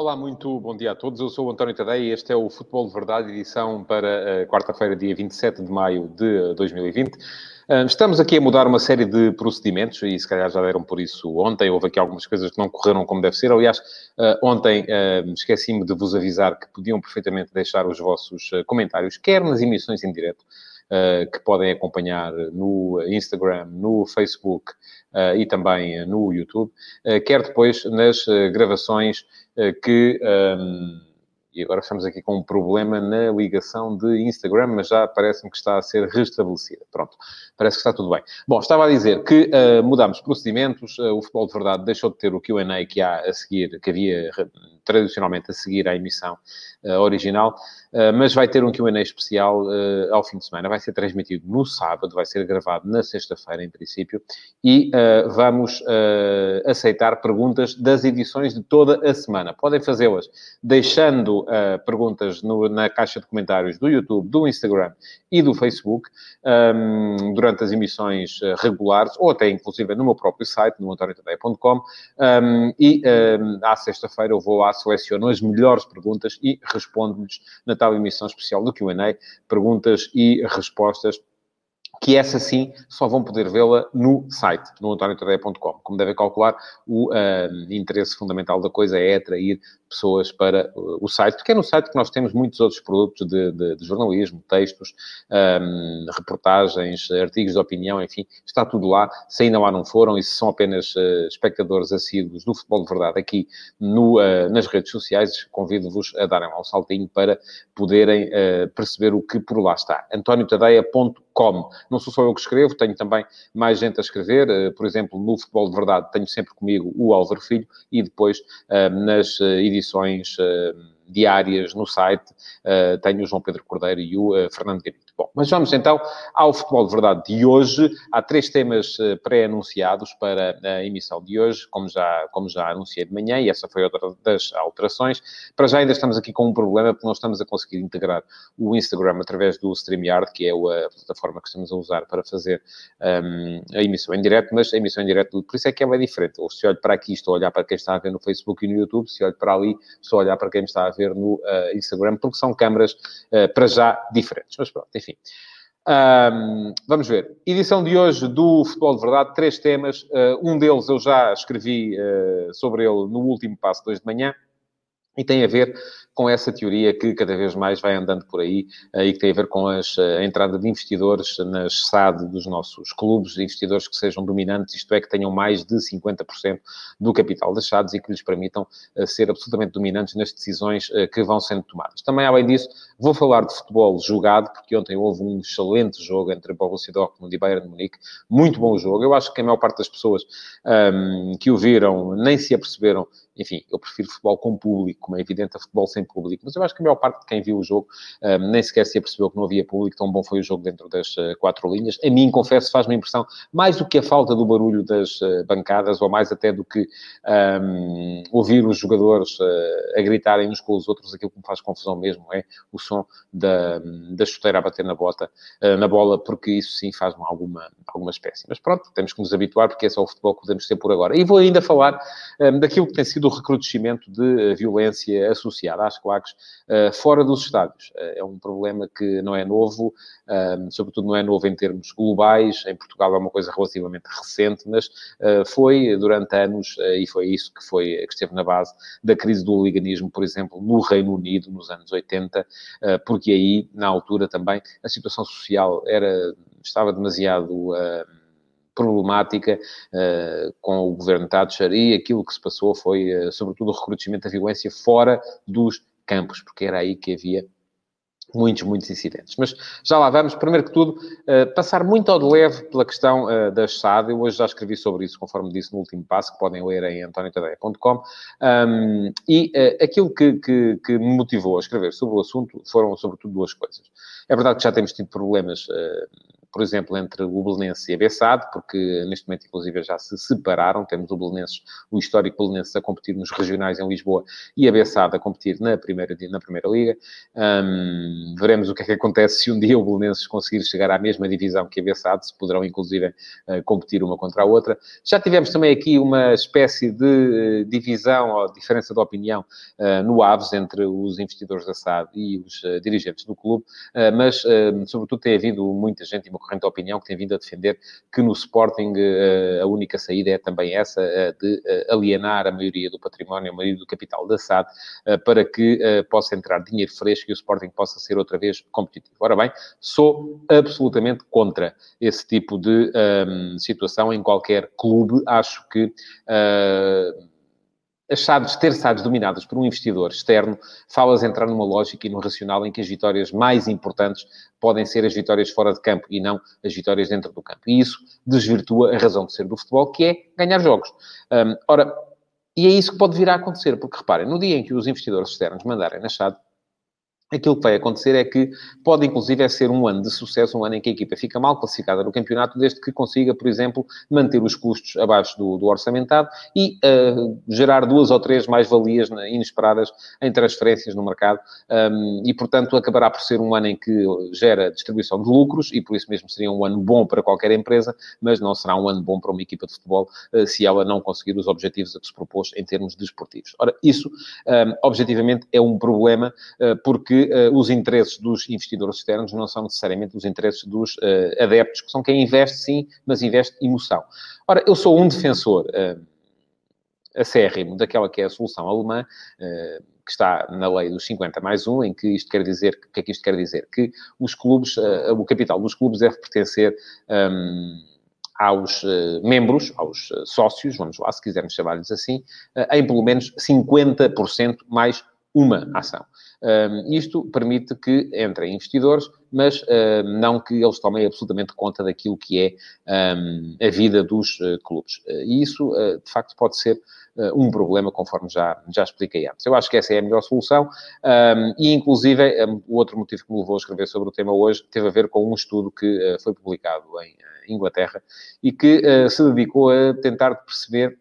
Olá, muito bom dia a todos. Eu sou o António Tadeia e este é o Futebol de Verdade, edição para uh, quarta-feira, dia 27 de maio de 2020. Uh, estamos aqui a mudar uma série de procedimentos e se calhar já deram por isso ontem. Houve aqui algumas coisas que não correram como deve ser. Aliás, ontem esqueci-me de vos avisar que podiam perfeitamente deixar os vossos comentários, quer nas emissões em direto, que podem acompanhar no Instagram, no Facebook e também no YouTube, quer depois nas gravações eh, que. Um, e agora estamos aqui com um problema na ligação de Instagram, mas já parece-me que está a ser restabelecida. Pronto, parece que está tudo bem. Bom, estava a dizer que uh, mudámos procedimentos, uh, o Futebol de Verdade deixou de ter o Q&A que há a seguir, que havia tradicionalmente a seguir à emissão uh, original, mas vai ter um Q&A especial uh, ao fim de semana. Vai ser transmitido no sábado, vai ser gravado na sexta-feira, em princípio, e vamos aceitar perguntas das edições de toda a semana. Podem fazê-las deixando perguntas no, na caixa de comentários do YouTube, do Instagram e do Facebook um, durante as emissões regulares, ou até inclusive no meu próprio site, no antoniotadeia.com, um, e um, à sexta-feira eu vou lá seleciono as melhores perguntas e respondo-lhes na tal emissão especial do Q&A, perguntas e respostas que essa sim só vão poder vê-la no site, no antoniotadeia.com. Como devem calcular, o uh, interesse fundamental da coisa é atrair pessoas para o site, porque é no site que nós temos muitos outros produtos de, de, de jornalismo, textos, um, reportagens, artigos de opinião, enfim, está tudo lá. Se ainda lá não foram e se são apenas uh, espectadores assíduos do Futebol de Verdade aqui no, uh, nas redes sociais, convido-vos a darem lá um saltinho para poderem uh, perceber o que por lá está. antoniotadeia.com. Não sou só eu que escrevo, tenho também mais gente a escrever. por exemplo, no Futebol de Verdade tenho sempre comigo o Álvaro Filho e depois nas edições edições uh, diárias no site, uh, tenho o João Pedro Cordeiro e o uh, Fernando Gavinho. Bom, mas vamos então ao futebol de verdade de hoje. Há três temas uh, pré-anunciados para a emissão de hoje, como já, como já anunciei de manhã, e essa foi outra das alterações. Para já ainda estamos aqui com um problema, porque não estamos a conseguir integrar o Instagram através do StreamYard, que é a plataforma que estamos a usar para fazer um, a emissão em direto, mas a emissão em direto, por isso é que ela é diferente. Ou se olho para aqui, estou a olhar para quem está a ver no Facebook e no YouTube, se olho para ali, estou a olhar para quem está a ver no uh, Instagram, porque são câmaras uh, para já diferentes. Mas pronto, enfim. Um, vamos ver. Edição de hoje do Futebol de Verdade, três temas. Uh, um deles eu já escrevi uh, sobre ele no último passo, dois de manhã, e tem a ver com essa teoria que cada vez mais vai andando por aí uh, e que tem a ver com as, uh, a entrada de investidores nas SAD dos nossos clubes, investidores que sejam dominantes, isto é, que tenham mais de 50% do capital das SADs e que lhes permitam uh, ser absolutamente dominantes nas decisões que vão sendo tomadas. Também, além disso, vou falar de futebol jogado, porque ontem houve um excelente jogo entre Borussia Dortmund e Bayern de Munique, muito bom jogo. Eu acho que a maior parte das pessoas um, que o viram nem se aperceberam enfim, eu prefiro futebol com público, como é evidente, a futebol sem público, mas eu acho que a maior parte de quem viu o jogo um, nem sequer se apercebeu que não havia público, tão bom foi o jogo dentro das uh, quatro linhas. A mim, confesso, faz-me impressão, mais do que a falta do barulho das uh, bancadas, ou mais até do que um, ouvir os jogadores uh, a gritarem uns com os outros, aquilo que me faz confusão mesmo é o som da, da chuteira a bater na bota, na bola, porque isso sim faz-me alguma, alguma espécie. Mas pronto, temos que nos habituar, porque é só o futebol que podemos ter por agora. E vou ainda falar um, daquilo que tem sido recrudescimento de violência associada às claques uh, fora dos estádios. Uh, é um problema que não é novo, uh, sobretudo não é novo em termos globais. Em Portugal é uma coisa relativamente recente, mas foi durante anos, e foi isso que, foi, que esteve na base da crise do oliganismo, por exemplo, no Reino Unido, nos anos 80, porque aí, na altura também, a situação social era, estava demasiado problemática uh, com o governo Thatcher e aquilo que se passou foi, uh, sobretudo, o recrutamento da violência fora dos campos, porque era aí que havia muitos, muitos incidentes. Mas já lá vamos. Primeiro que tudo, uh, passar muito ao de leve pela questão uh, da SAD. Eu hoje já escrevi sobre isso, conforme disse no último passo, que podem ler em antoniotadeia.com. Um, e uh, aquilo que, que, que, me motivou a escrever sobre o assunto foram, sobretudo, duas coisas. É verdade que já temos tido problemas por exemplo, entre o Belenense e a Bessade, porque neste momento, inclusive, já se separaram. Temos o Belenenses, o histórico Belenenses a competir nos regionais em Lisboa e a Bessade a competir na primeira, na primeira Liga. Um, veremos o que é que acontece se um dia o Belenenses conseguir chegar à mesma divisão que a Bessade, se poderão, inclusive, uh, competir uma contra a outra. Já tivemos também aqui uma espécie de uh, divisão ou diferença de opinião uh, no Aves entre os investidores da SAD e os dirigentes do clube, mas, sobretudo, tem havido muita gente e uma corrente de opinião que tem vindo a defender que no Sporting a única saída é também essa, de alienar a maioria do património, a maioria do capital da SAD, para que possa entrar dinheiro fresco e o Sporting possa ser outra vez competitivo. Ora bem, sou absolutamente contra esse tipo de um, situação em qualquer clube. Acho que uh, as SADs ter SADs dominadas por um investidor externo, falas entrar numa lógica e num racional em que as vitórias mais importantes podem ser as vitórias fora de campo e não as vitórias dentro do campo. E isso desvirtua a razão de ser do futebol, que é ganhar jogos. Um, ora, e é isso que pode vir a acontecer, porque reparem, no dia em que os investidores externos mandarem na SAD, Aquilo que vai acontecer é que pode, inclusive, é ser um ano de sucesso, um ano em que a equipa fica mal classificada no campeonato, desde que consiga, por exemplo, manter os custos abaixo do, do orçamentado e uh, gerar duas ou três mais-valias inesperadas em transferências no mercado. Um, e, portanto, acabará por ser um ano em que gera distribuição de lucros e, por isso mesmo, seria um ano bom para qualquer empresa, mas não será um ano bom para uma equipa de futebol uh, se ela não conseguir os objetivos a que se propôs em termos desportivos. Ora, isso, um, objetivamente, é um problema, uh, porque uh, os interesses dos investidores externos não são necessariamente os interesses dos uh, adeptos, que são quem investe, sim, mas investe emoção. Ora, eu sou um defensor uh, acérrimo daquela que é a solução alemã, uh, que está na lei dos 50 mais 1, em que isto quer dizer, o que é que isto quer dizer? Que os clubes, o capital dos clubes deve pertencer... Um, aos uh, membros, aos uh, sócios, vamos lá, se quisermos chamar-lhes assim, uh, em pelo menos 50% mais uma ação. Um, isto permite que entrem investidores, mas uh, não que eles tomem absolutamente conta daquilo que é um, a vida dos uh, clubes. Uh, e isso, uh, de facto, pode ser uh, um problema, conforme já, já expliquei antes. Eu acho que essa é a melhor solução um, e, inclusive, um, o outro motivo que me levou a escrever sobre o tema hoje teve a ver com um estudo que foi publicado em Inglaterra e que se dedicou a tentar perceber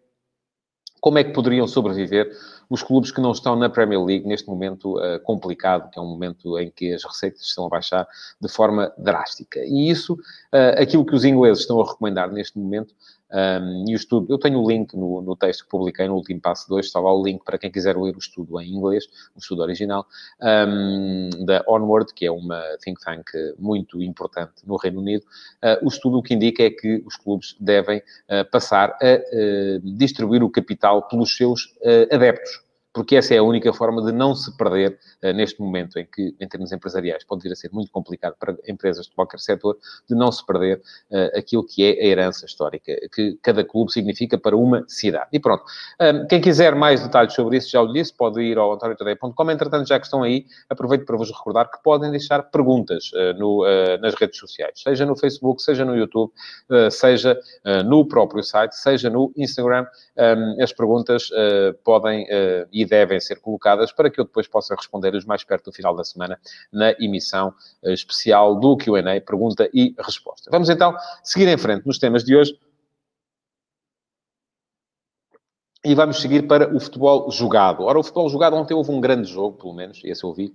como é que poderiam sobreviver os clubes que não estão na Premier League neste momento uh, complicado, que é um momento em que as receitas estão a baixar de forma drástica. E isso, uh, aquilo que os ingleses estão a recomendar neste momento, um, e o estudo, eu tenho o link no, no, texto que publiquei no último passo 2, está lá o link para quem quiser ler o estudo em inglês, o estudo original, um, da Onward, que é uma think tank muito importante no Reino Unido. Uh, o estudo o que indica é que os clubes devem uh, passar a uh, distribuir o capital pelos seus adeptos porque essa é a única forma de não se perder uh, neste momento em que, em termos empresariais, pode vir a ser muito complicado para empresas de qualquer setor, de não se perder uh, aquilo que é a herança histórica, que cada clube significa para uma cidade. E pronto. Um, quem quiser mais detalhes sobre isso, já o disse, pode ir ao antoniotadeia.com. Entretanto, já que estão aí, aproveito para vos recordar que podem deixar perguntas uh, no, nas redes sociais, seja no Facebook, seja no YouTube, seja no próprio site, seja no Instagram. Um, as perguntas podem e devem ser colocadas para que eu depois possa responder-lhes mais perto do final da semana na emissão eh, especial do Q&A, pergunta e resposta. Vamos então seguir em frente nos temas de hoje. E vamos seguir para o futebol jogado. Ora, o futebol jogado ontem houve um grande jogo, pelo menos, esse eu vi,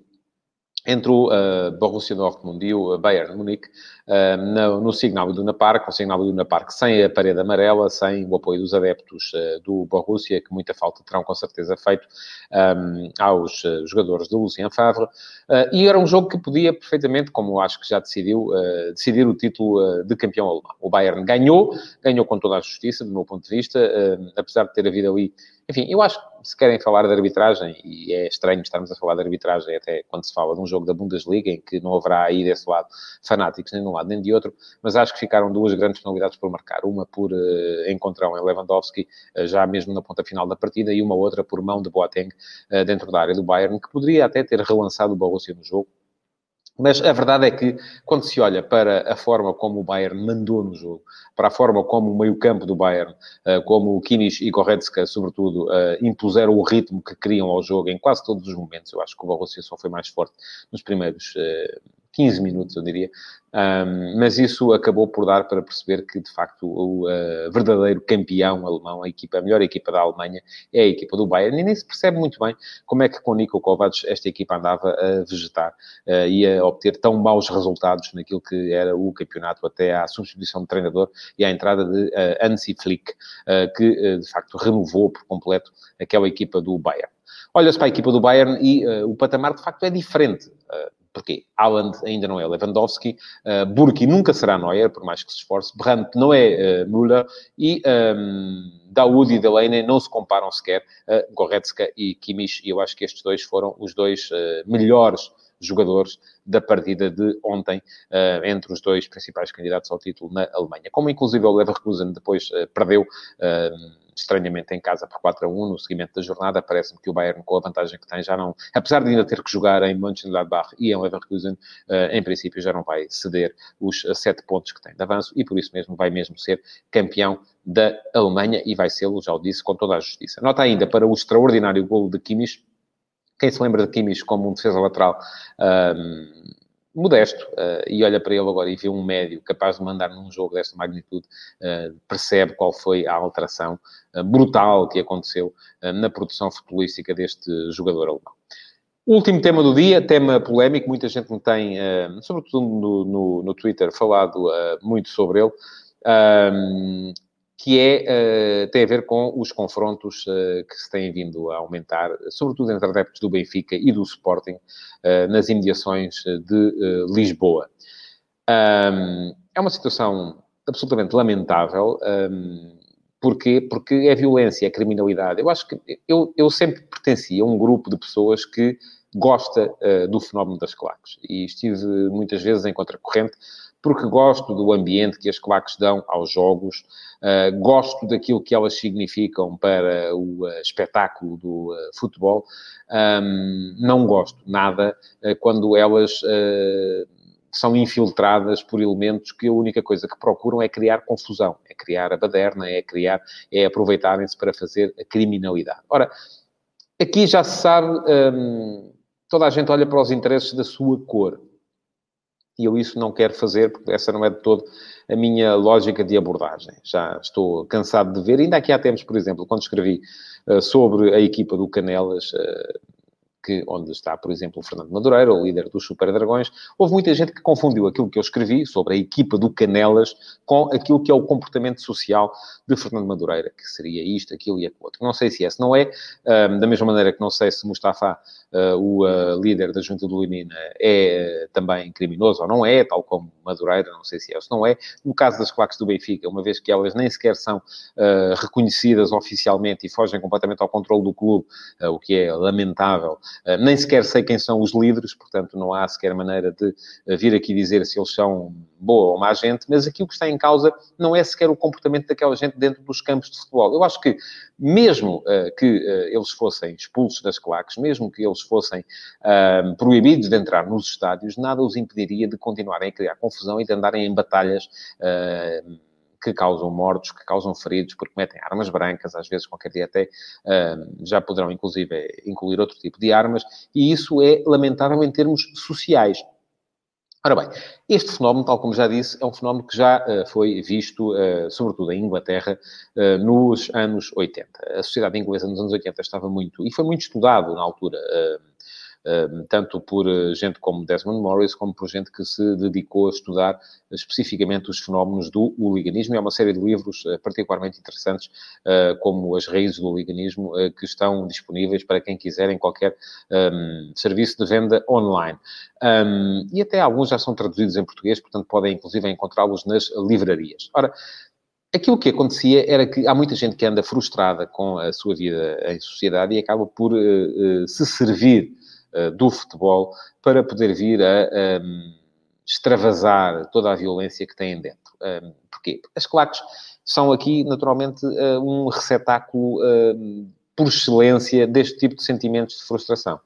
entre o uh, Borussia Dortmund e o Bayern Munique uh, no, no Signal Iduna Park, o Signal Iduna Park sem a parede amarela, sem o apoio dos adeptos uh, do Borussia, que muita falta terão com certeza feito um, aos jogadores do Lucien Favre, e era um jogo que podia perfeitamente, como acho que já decidiu, decidir o título de campeão alemão. O Bayern ganhou, ganhou com toda a justiça, do meu ponto de vista, apesar de ter havido ali enfim, eu acho que se querem falar de arbitragem, e é estranho estarmos a falar de arbitragem até quando se fala de um jogo da Bundesliga, em que não haverá aí desse lado fanáticos nem de um lado nem de outro, mas acho que ficaram duas grandes penalidades por marcar. Uma por uh, encontrão em Lewandowski, uh, já mesmo na ponta final da partida, e uma outra por mão de Boateng uh, dentro da área do Bayern, que poderia até ter relançado o Borussia no jogo, mas a verdade é que, quando se olha para a forma como o Bayern mandou no jogo, para a forma como o meio-campo do Bayern, eh, como o Kimmich e Goretzka, sobretudo, eh, impuseram o ritmo que queriam ao jogo em quase todos os momentos, eu acho que o Borussia só foi mais forte nos primeiros 15 minutos, eu diria. Um, mas isso acabou por dar para perceber que, de facto, o uh, verdadeiro campeão alemão, a equipa, a melhor equipa da Alemanha, é a equipa do Bayern. E nem se percebe muito bem como é que com Nico Kovac esta equipa andava a vegetar uh, e a obter tão maus resultados naquilo que era o campeonato até à substituição de treinador e à entrada de uh, Hansi Flick, que, de facto, renovou por completo aquela equipa do Bayern. Olha-se para a equipa do Bayern e o patamar, de facto, é diferente. Porquê? Haaland ainda não é Lewandowski, uh, Burki nunca será Neuer, por mais que se esforce, Brandt não é uh, Müller e um, ehm, Daoud e Delaney não se comparam sequer uh, Goretzka e Kimmich, e eu acho que estes dois foram os dois uh, melhores jogadores da partida de ontem, uh, entre os dois principais candidatos ao título na Alemanha. Como inclusive o Leverkusen depois uh, perdeu uh, estranhamente em casa por 4 a 1 no seguimento da jornada, parece-me que o Bayern, com a vantagem que tem, já não, apesar de ainda ter que jogar em Mönchengladbach e em Leverkusen, em princípio já não vai ceder os 7 pontos que tem de avanço e por isso mesmo vai mesmo ser campeão da Alemanha e vai ser, já o disse, com toda a justiça. Nota ainda para o extraordinário golo de Kimmich, quem se lembra de Kimmich como um defesa lateral um, modesto uh, e olha para ele agora e vê um médio capaz de mandar num jogo desta magnitude, uh, percebe qual foi a alteração uh, brutal que aconteceu na produção futebolística deste jogador alemão. Último tema do dia, tema polémico, muita gente me tem, sobretudo no, no, no Twitter, falado muito sobre ele que é, uh, tem a ver com os confrontos uh, que se têm vindo a aumentar, sobretudo entre adeptos do Benfica e do Sporting, uh, nas imediações de Lisboa. É uma situação absolutamente lamentável. Porquê? Porque é violência, é criminalidade. Eu acho que eu, eu sempre pertencia a um grupo de pessoas que gosta uh, do fenómeno das claques. E estive muitas vezes em contracorrente porque gosto do ambiente que as claques dão aos jogos, uh, gosto daquilo que elas significam para o uh, espetáculo do uh, futebol. Um, não gosto nada quando elas são infiltradas por elementos que a única coisa que procuram é criar confusão, é criar a baderna, é criar, é aproveitarem-se para fazer a criminalidade. Ora, aqui já se sabe, toda a gente olha para os interesses da sua cor e eu isso não quero fazer, porque essa não é de todo a minha lógica de abordagem. Já estou cansado de ver, ainda aqui há tempos, por exemplo, quando escrevi uh, sobre a equipa do Canelas, uh, que, onde está, por exemplo, o Fernando Madureira, o líder dos Super Dragões, houve muita gente que confundiu aquilo que eu escrevi sobre a equipa do Canelas com aquilo que é o comportamento social de Fernando Madureira, que seria isto, aquilo e aquilo outro. Não sei se esse não é, um, da mesma maneira que não sei se Mustafa, uh, o uh, líder da Junta do Limina, é também criminoso ou não é, tal como Madureira, não sei se é ou se não é. No caso das claques do Benfica, uma vez que elas nem sequer são reconhecidas oficialmente e fogem completamente ao controle do clube, o que é lamentável, nem sequer sei quem são os líderes, portanto, não há sequer maneira de eh, vir aqui dizer se eles são boa ou má gente, mas aqui o que está em causa não é sequer o comportamento daquela gente dentro dos campos de futebol. Eu acho que, mesmo uh, que uh, eles fossem expulsos das claques, mesmo que eles fossem uh, proibidos de entrar nos estádios, nada os impediria de continuarem a criar confusão e de andarem em batalhas que causam mortos, que causam feridos, porque metem armas brancas, às vezes qualquer dia até uh, já poderão, inclusive, incluir outro tipo de armas, e isso é lamentável em termos sociais. Ora bem, este fenómeno, tal como já disse, é um fenómeno que já uh, foi visto, uh, sobretudo em Inglaterra, uh, nos anos 80. A sociedade inglesa nos anos 80 estava muito, e foi muito estudado na altura, tanto por eh, gente como Desmond Morris, como por gente que se dedicou a estudar especificamente os fenómenos do hooliganismo. E há uma série de livros eh, particularmente interessantes, eh, como As Raízes do Hooliganismo, que estão disponíveis para quem quiser em qualquer um, serviço de venda online. Um, e até alguns já são traduzidos em português, portanto podem inclusive encontrá-los nas livrarias. Ora, Aquilo que acontecia era que há muita gente que anda frustrada com a sua vida em sociedade e acaba por uh, uh, se servir eh, do futebol para poder vir a um, ehm, extravasar toda a violência que têm dentro. Um, ehm, porquê? As claques são aqui, naturalmente, uh, um receptáculo uh, por excelência deste tipo de sentimentos de frustração.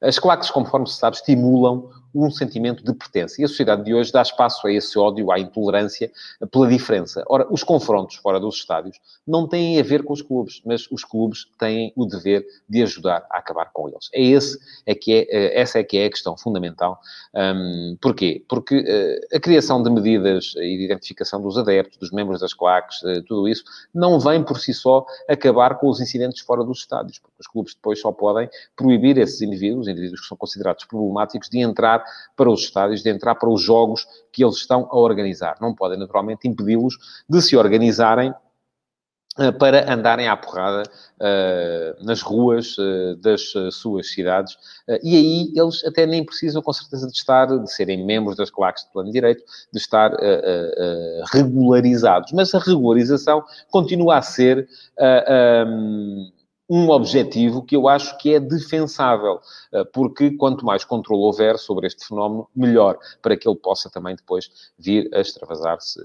As claques, conforme se sabe, estimulam um sentimento de pertença. E a sociedade de hoje dá espaço a esse ódio, à intolerância pela diferença. Ora, os confrontos fora dos estádios não têm a ver com os clubes, mas os clubes têm o dever de ajudar a acabar com eles. É esse, é que é, eh, essa é que é a questão fundamental. Um, porquê? Porque uh, a criação de medidas e de identificação dos adeptos, dos membros das claques, uh, tudo isso, não vem por si só acabar com os incidentes fora dos estádios, porque os clubes depois só podem proibir esses indivíduos, indivíduos que são considerados problemáticos, de entrar para os estádios, de entrar para os jogos que eles estão a organizar. Não podem, naturalmente, impedi-los de se organizarem eh, para andarem à porrada uh, nas ruas uh, das suas cidades. Uh, e aí eles até nem precisam, com certeza, de estar, de serem membros das claques de plano de direito, de estar regularizados. Mas a regularização continua a ser um, um objetivo que eu acho que é defensável, porque quanto mais controle houver sobre este fenómeno, melhor, para que ele possa também depois vir a extravasar-se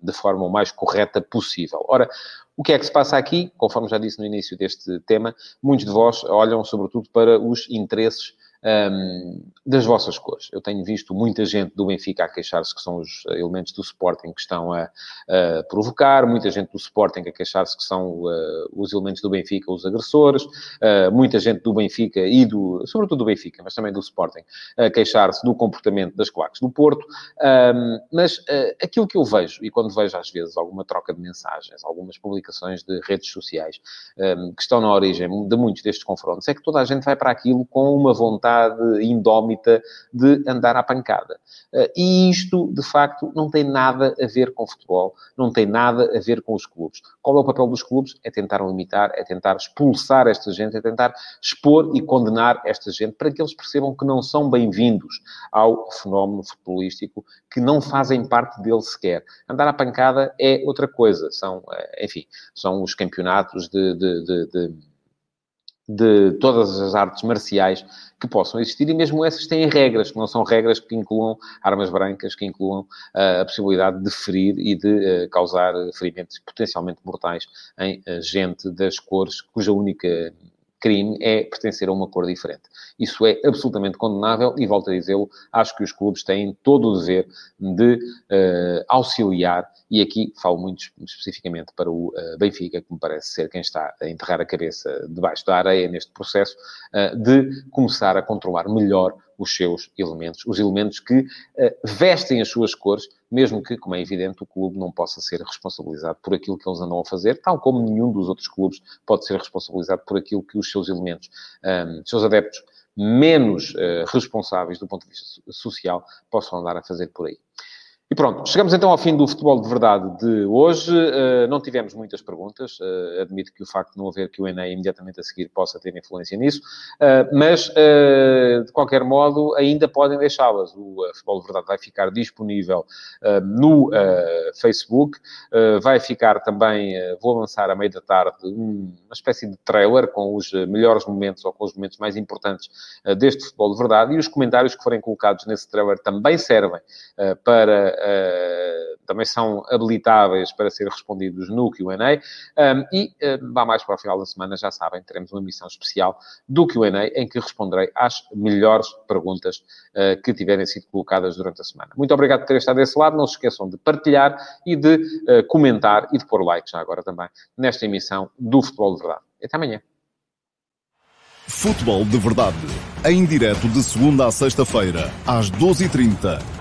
de forma o mais correta possível. Ora, o que é que se passa aqui? Conforme já disse no início deste tema, muitos de vós olham sobretudo para os interesses um, das vossas cores. Eu tenho visto muita gente do Benfica a queixar-se que são os elementos do Sporting que estão a, a provocar, muita gente do Sporting a queixar-se que são uh, os elementos do Benfica os agressores, uh, muita gente do Benfica e do, sobretudo do Benfica, mas também do Sporting, a queixar-se do comportamento das claques do Porto. Um, mas uh, aquilo que eu vejo, e quando vejo às vezes alguma troca de mensagens, algumas publicações de redes sociais um, que estão na origem de muitos destes confrontos, é que toda a gente vai para aquilo com uma vontade vontade indómita de andar à pancada. Eh, e isto, de facto, não tem nada a ver com futebol, não tem nada a ver com os clubes. Qual é o papel dos clubes? É tentar limitar, é tentar expulsar esta gente, é tentar expor e condenar esta gente para que eles percebam que não são bem-vindos ao fenómeno futebolístico, que não fazem parte dele sequer. Andar à pancada é outra coisa. São, eh, enfim, são os campeonatos de, de, de, de de todas as artes marciais que possam existir, e mesmo essas têm regras, que não são regras que incluam armas brancas, que incluam uh, a possibilidade de ferir e de uh, causar ferimentos potencialmente mortais em uh, gente das cores cuja única crime é pertencer a uma cor diferente. Isso é absolutamente condenável e, volto a dizê-lo, acho que os clubes têm todo o dever de uh, auxiliar, e aqui falo muito especificamente para o uh, Benfica, que me parece ser quem está a enterrar a cabeça debaixo da areia neste processo, uh, de começar a controlar melhor os seus elementos, os elementos que vestem as suas cores mesmo que, como é evidente, o clube não possa ser responsabilizado por aquilo que eles andam a fazer, tal como nenhum dos outros clubes pode ser responsabilizado por aquilo que os seus elementos, um, seus adeptos menos uh, responsáveis do ponto de vista social possam andar a fazer por aí. E pronto, chegamos então ao fim do futebol de verdade de hoje. Uh, não tivemos muitas perguntas, uh, admito que o facto de não haver QA imediatamente a seguir possa ter influência nisso, uh, mas de qualquer modo ainda podem deixá-las. O futebol de verdade vai ficar disponível no Facebook, vai ficar também, vou lançar à meia da tarde, um, uma espécie de trailer com os melhores momentos ou com os momentos mais importantes deste futebol de verdade e os comentários que forem colocados nesse trailer também servem para uh, também são habilitáveis para ser respondidos no QA. Um, e uh, vá mais para o final da semana, já sabem, teremos uma missão especial do QA em que responderei às melhores perguntas uh, que tiverem sido colocadas durante a semana. Muito obrigado por terem estado desse lado. Não se esqueçam de partilhar e de uh, comentar e de pôr like já agora também nesta emissão do Futebol de Verdade. Até amanhã. Futebol de Verdade, em direto de segunda a sexta-feira, às 12h30